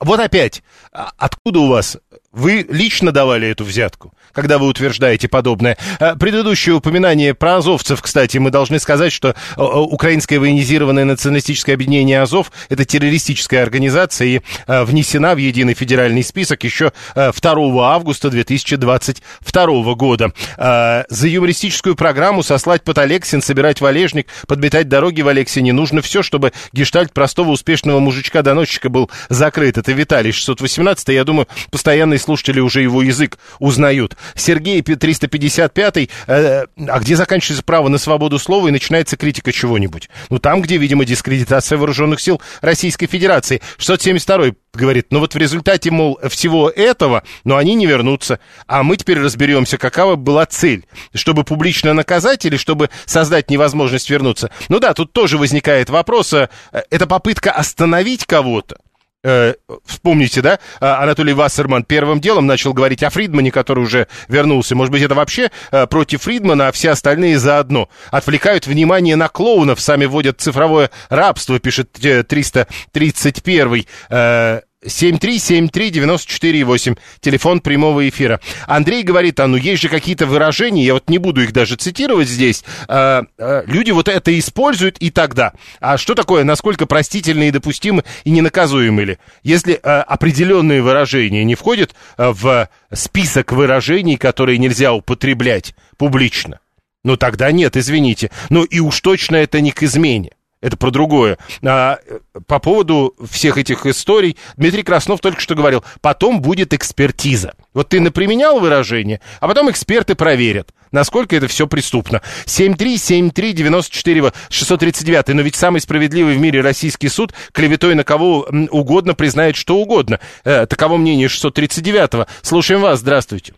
Вот опять, откуда у вас вы лично давали эту взятку, когда вы утверждаете подобное. А, предыдущее упоминание про азовцев, кстати, мы должны сказать, что украинское военизированное националистическое объединение Азов – это террористическая организация и а, внесена в единый федеральный список еще 2 а, августа 2022 года. За юмористическую программу сослать под Алексин, собирать валежник, подметать дороги в Алексине нужно все, чтобы гештальт простого успешного мужичка-доносчика был закрыт. Это Виталий 618, я думаю, постоянный слушатели уже его язык узнают. Сергей 355, э, а где заканчивается право на свободу слова и начинается критика чего-нибудь? Ну, там, где, видимо, дискредитация вооруженных сил Российской Федерации. 672 говорит, ну вот в результате, мол, всего этого, но они не вернутся. А мы теперь разберемся, какова была цель. Чтобы публично наказать или чтобы создать невозможность вернуться? Ну да, тут тоже возникает вопрос, э, это попытка остановить кого-то? Э, вспомните, да, а, Анатолий Вассерман первым делом начал говорить о Фридмане, который уже вернулся. Может быть, это вообще э, против Фридмана, а все остальные заодно. Отвлекают внимание на клоунов, сами вводят цифровое рабство, пишет 331 э, 7373948, телефон прямого эфира. Андрей говорит, а ну есть же какие-то выражения, я вот не буду их даже цитировать здесь, а, а, люди вот это используют и тогда. А что такое, насколько простительны и допустимы и ненаказуемы ли? Если а, определенные выражения не входят в список выражений, которые нельзя употреблять публично, ну тогда нет, извините. Ну и уж точно это не к измене это про другое. А, по поводу всех этих историй, Дмитрий Краснов только что говорил, потом будет экспертиза. Вот ты наприменял выражение, а потом эксперты проверят, насколько это все преступно. 737394639, но ведь самый справедливый в мире российский суд клеветой на кого угодно признает что угодно. Э, таково мнение 639-го. Слушаем вас, здравствуйте.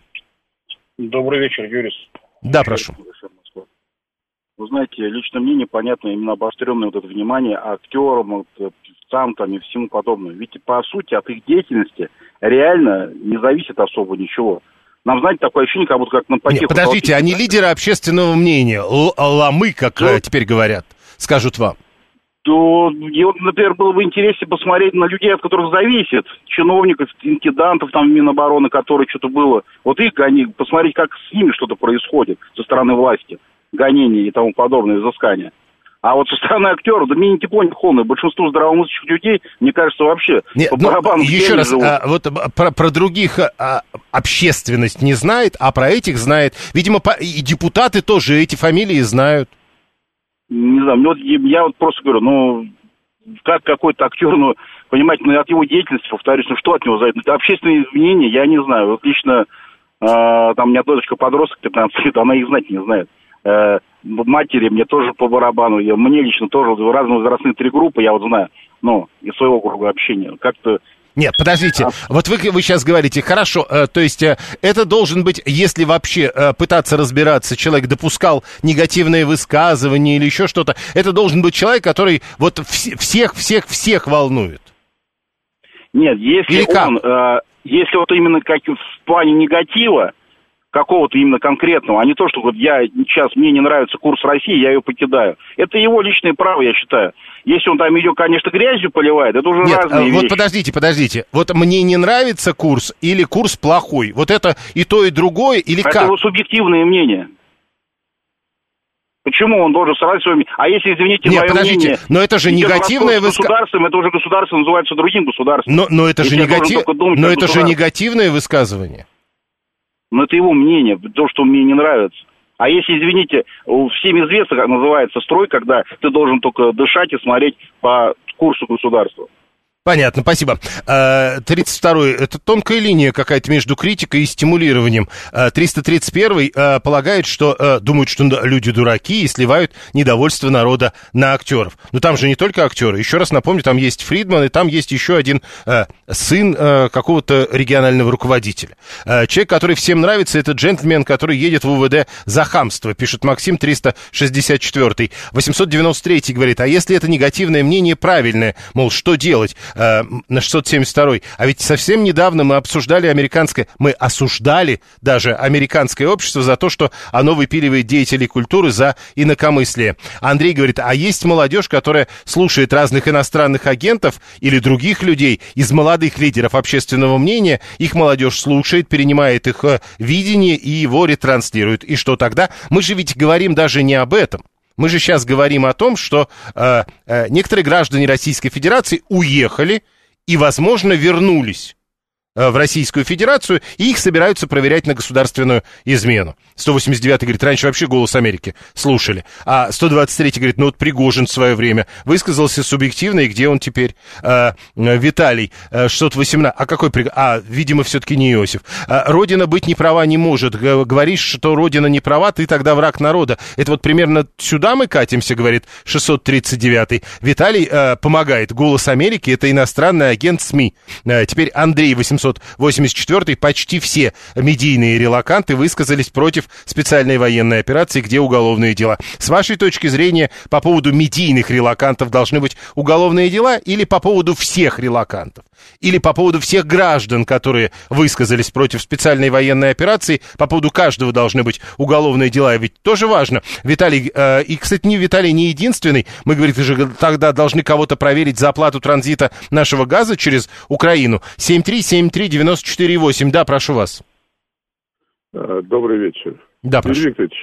Добрый вечер, Юрис. Да, прошу. Вы знаете, личное мнение, понятно, именно обостренное вот это внимание актерам, вот, певцам там и всему подобное. Ведь по сути от их деятельности реально не зависит особо ничего. Нам, знаете, такое ощущение, как будто как на потеху... Нет, подождите, они лидеры общественного мнения, ламы, как ну, теперь говорят, скажут вам. То, и вот, например, было бы интереснее посмотреть на людей, от которых зависит, чиновников, интендантов там Минобороны, которые что-то было. Вот их, они, посмотреть, как с ними что-то происходит со стороны власти гонений и тому подобное, изыскания. А вот со стороны актеров, да мне не тепло, не холодно. Большинство здравомыслящих людей, мне кажется, вообще Нет, по ну, барабану Еще раз, а, вот про, про других а, общественность не знает, а про этих знает. Видимо, по, и депутаты тоже эти фамилии знают. Не знаю, ну, вот, я вот просто говорю, ну, как какой-то актер, ну, понимаете, ну, от его деятельности, повторюсь, ну, что от него зависит? Это общественные мнения, я не знаю. Вот лично, э, там у меня дочка подросток 15 лет, она их знать не знает. Э, матери мне тоже по барабану, я, мне лично тоже разные возрастные три группы, я вот знаю, ну, из своего круга общения. Как-то нет, подождите, а... вот вы, вы сейчас говорите, хорошо, э, то есть э, это должен быть, если вообще э, пытаться разбираться, человек допускал негативные высказывания или еще что-то, это должен быть человек, который вот вс- всех, всех, всех волнует. Нет, если или он, э, если вот именно как в плане негатива, какого-то именно конкретного, а не то, что вот я сейчас, мне не нравится курс России, я ее покидаю. Это его личное право, я считаю. Если он там ее, конечно, грязью поливает, это уже Нет, разные вот вещи. подождите, подождите. Вот мне не нравится курс или курс плохой? Вот это и то, и другое, или это как? Это его субъективное мнение. Почему он должен срать своими... А если, извините, Нет, подождите, мнение... но это же негативное высказывание... государством, это уже государство называется другим государством. Но, но это же, негатив... но это же негативное высказывание. Но это его мнение, то, что мне не нравится. А если, извините, всем известно, как называется строй, когда ты должен только дышать и смотреть по курсу государства. Понятно, спасибо. 32-й, э, это тонкая линия какая-то между критикой и стимулированием. 331-й э, полагает, что, э, думают, что люди дураки и сливают недовольство народа на актеров. Но там же не только актеры. Еще раз напомню, там есть Фридман, и там есть еще один сын какого-то регионального руководителя. Человек, который всем нравится, это джентльмен, который едет в УВД за хамство, пишет Максим 364-й. 893-й говорит, а если это негативное мнение правильное, мол, что делать? Э, на 672 А ведь совсем недавно мы обсуждали американское, мы осуждали даже американское общество за то, что оно выпиливает деятелей культуры за инакомыслие. Андрей говорит, а есть молодежь, которая слушает разных иностранных агентов или других людей из молодых лидеров общественного мнения, их молодежь слушает, перенимает их э, видение и его ретранслирует. И что тогда? Мы же ведь говорим даже не об этом. Мы же сейчас говорим о том, что э, э, некоторые граждане Российской Федерации уехали и, возможно, вернулись. Э, в Российскую Федерацию, и их собираются проверять на государственную измену. 189 говорит, раньше вообще «Голос Америки» слушали. А 123 говорит, ну вот Пригожин в свое время высказался субъективно, и где он теперь? А, Виталий, 618, а какой Пригожин? А, видимо, все-таки не Иосиф. А, Родина быть не права не может. Говоришь, что Родина не права, ты тогда враг народа. Это вот примерно сюда мы катимся, говорит 639 Виталий э, помогает. «Голос Америки» — это иностранный агент СМИ. Э, теперь Андрей 884 почти все медийные релаканты высказались против специальной военной операции, где уголовные дела. С вашей точки зрения, по поводу медийных релакантов должны быть уголовные дела или по поводу всех релакантов? Или по поводу всех граждан, которые высказались против специальной военной операции, по поводу каждого должны быть уголовные дела, ведь тоже важно. Виталий, э, и, кстати, не Виталий не единственный, мы, говорит, же тогда должны кого-то проверить за оплату транзита нашего газа через Украину. 7373948, да, прошу вас. Э, добрый вечер. Да, прошу. Юрий Викторович,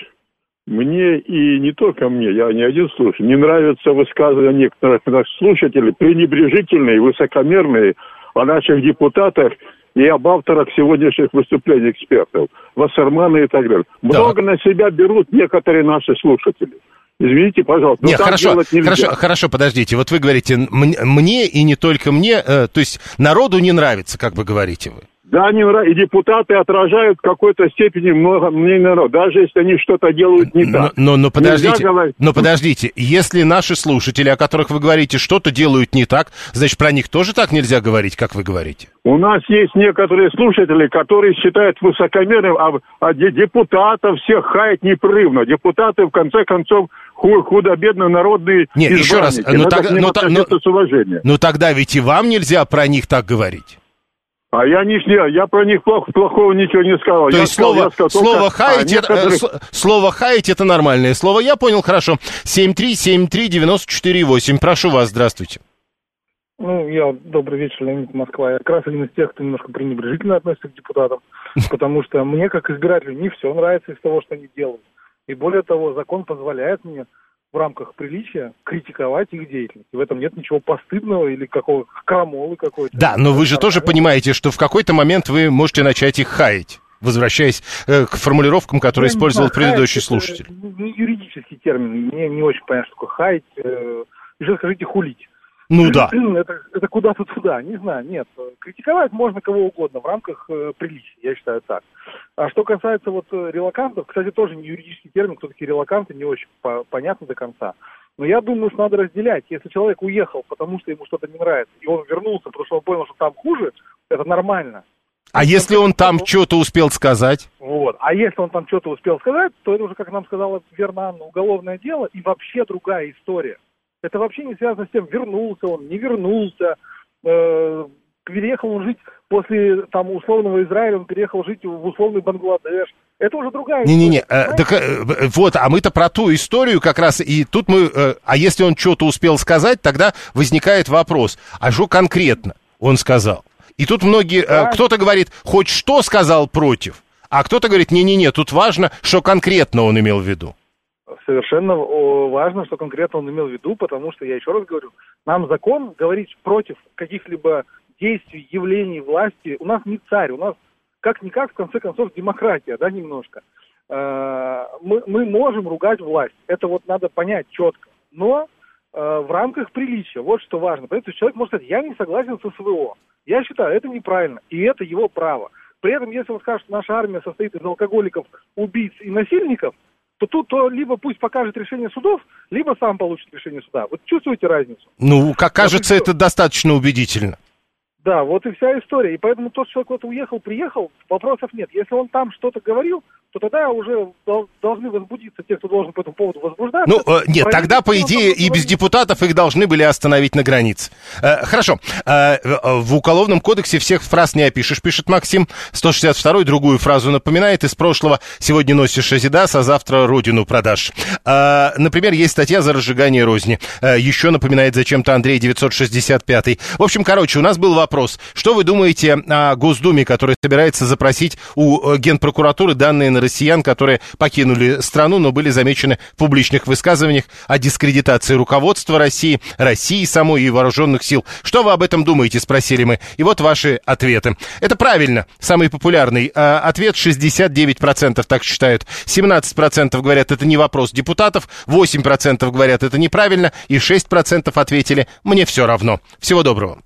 мне и не только мне, я не один слушатель, не нравятся высказывания некоторых наших слушателей, пренебрежительные, высокомерные о наших депутатах и об авторах сегодняшних выступлений экспертов, Вассермана и так далее. Да. Много на себя берут некоторые наши слушатели. Извините, пожалуйста. Нет, хорошо, хорошо, хорошо, подождите. Вот вы говорите, мне и не только мне, э, то есть народу не нравится, как вы говорите вы. Да, они и депутаты отражают в какой-то степени много мнений народа, даже если они что-то делают не так. Но, но, но подождите, но подождите, если наши слушатели, о которых вы говорите, что-то делают не так, значит, про них тоже так нельзя говорить, как вы говорите? У нас есть некоторые слушатели, которые считают высокомерным, а, а депутатов всех хаять непрерывно. Депутаты, в конце концов, худо-бедно народные Нет, еще раз, ну, тогда, ну, ну, ну тогда ведь и вам нельзя про них так говорить. А я не я про них плохо, плохого ничего не сказал. То я есть сказал, слово, сказал, слово хаять, это, некоторых... слово хаять это нормальное слово. Я понял, хорошо. 7373948. Прошу вас, здравствуйте. Ну, я добрый вечер, Леонид Москва. Я как раз один из тех, кто немножко пренебрежительно относится к депутатам, [laughs] потому что мне, как избирателю, не все нравится из того, что они делают. И более того, закон позволяет мне в рамках приличия критиковать их деятельность. В этом нет ничего постыдного или какого крамолы какой-то. Да, но вы же тоже понимаете, что в какой-то момент вы можете начать их хаять возвращаясь э, к формулировкам, которые Я использовал знаю, предыдущий слушатель. Не юридический термин, мне не очень понятно, что такое хаять. Э, еще скажите хулить. Ну да. Это, это куда-то туда, не знаю, нет. Критиковать можно кого угодно в рамках э, приличия, я считаю так. А что касается вот э, релакантов, кстати, тоже не юридический термин, кто такие релаканты, не очень по понятно до конца. Но я думаю, что надо разделять. Если человек уехал, потому что ему что-то не нравится, и он вернулся, потому что он понял, что там хуже, это нормально. А если он там что-то успел сказать? Вот. А если он там что-то успел сказать, то это уже, как нам сказала верно Анна, уголовное дело и вообще другая история. Это вообще не связано с тем, вернулся он, не вернулся, э, переехал он жить после там условного Израиля, он переехал жить в условный Бангладеш. Это уже другая Не-не-не, э, так, э, вот, а мы-то про ту историю как раз, и тут мы, э, а если он что-то успел сказать, тогда возникает вопрос, а что конкретно он сказал? И тут многие, да. э, кто-то говорит, хоть что сказал против, а кто-то говорит, не-не-не, тут важно, что конкретно он имел в виду совершенно важно, что конкретно он имел в виду, потому что, я еще раз говорю, нам закон говорить против каких-либо действий, явлений власти, у нас не царь, у нас как-никак, в конце концов, демократия, да, немножко. Э, мы, мы можем ругать власть, это вот надо понять четко, но э, в рамках приличия, вот что важно. Поэтому человек может сказать, я не согласен с СВО, я считаю, это неправильно, и это его право. При этом, если он скажет, что наша армия состоит из алкоголиков, убийц и насильников – то тут то либо пусть покажет решение судов, либо сам получит решение суда. Вот чувствуете разницу? Ну, как кажется, это достаточно убедительно. Да, вот и вся история. И поэтому тот человек вот уехал, приехал, вопросов нет. Если он там что-то говорил, то тогда уже должны возбудиться те, кто должен по этому поводу возбуждаться. Ну, э, нет, тогда, по идее, и без депутатов их должны были остановить на границе. Э, хорошо. Э, в Уголовном кодексе всех фраз не опишешь, пишет Максим. 162-й другую фразу напоминает из прошлого «Сегодня носишь Азидас, а завтра родину продашь». Например, есть статья за разжигание розни. Еще напоминает зачем-то Андрей 965-й. В общем, короче, у нас был вопрос вопрос. Что вы думаете о Госдуме, которая собирается запросить у э, Генпрокуратуры данные на россиян, которые покинули страну, но были замечены в публичных высказываниях о дискредитации руководства России, России самой и вооруженных сил? Что вы об этом думаете, спросили мы. И вот ваши ответы. Это правильно. Самый популярный э, ответ 69% так считают. 17% говорят, это не вопрос депутатов. 8% говорят, это неправильно. И 6% ответили, мне все равно. Всего доброго.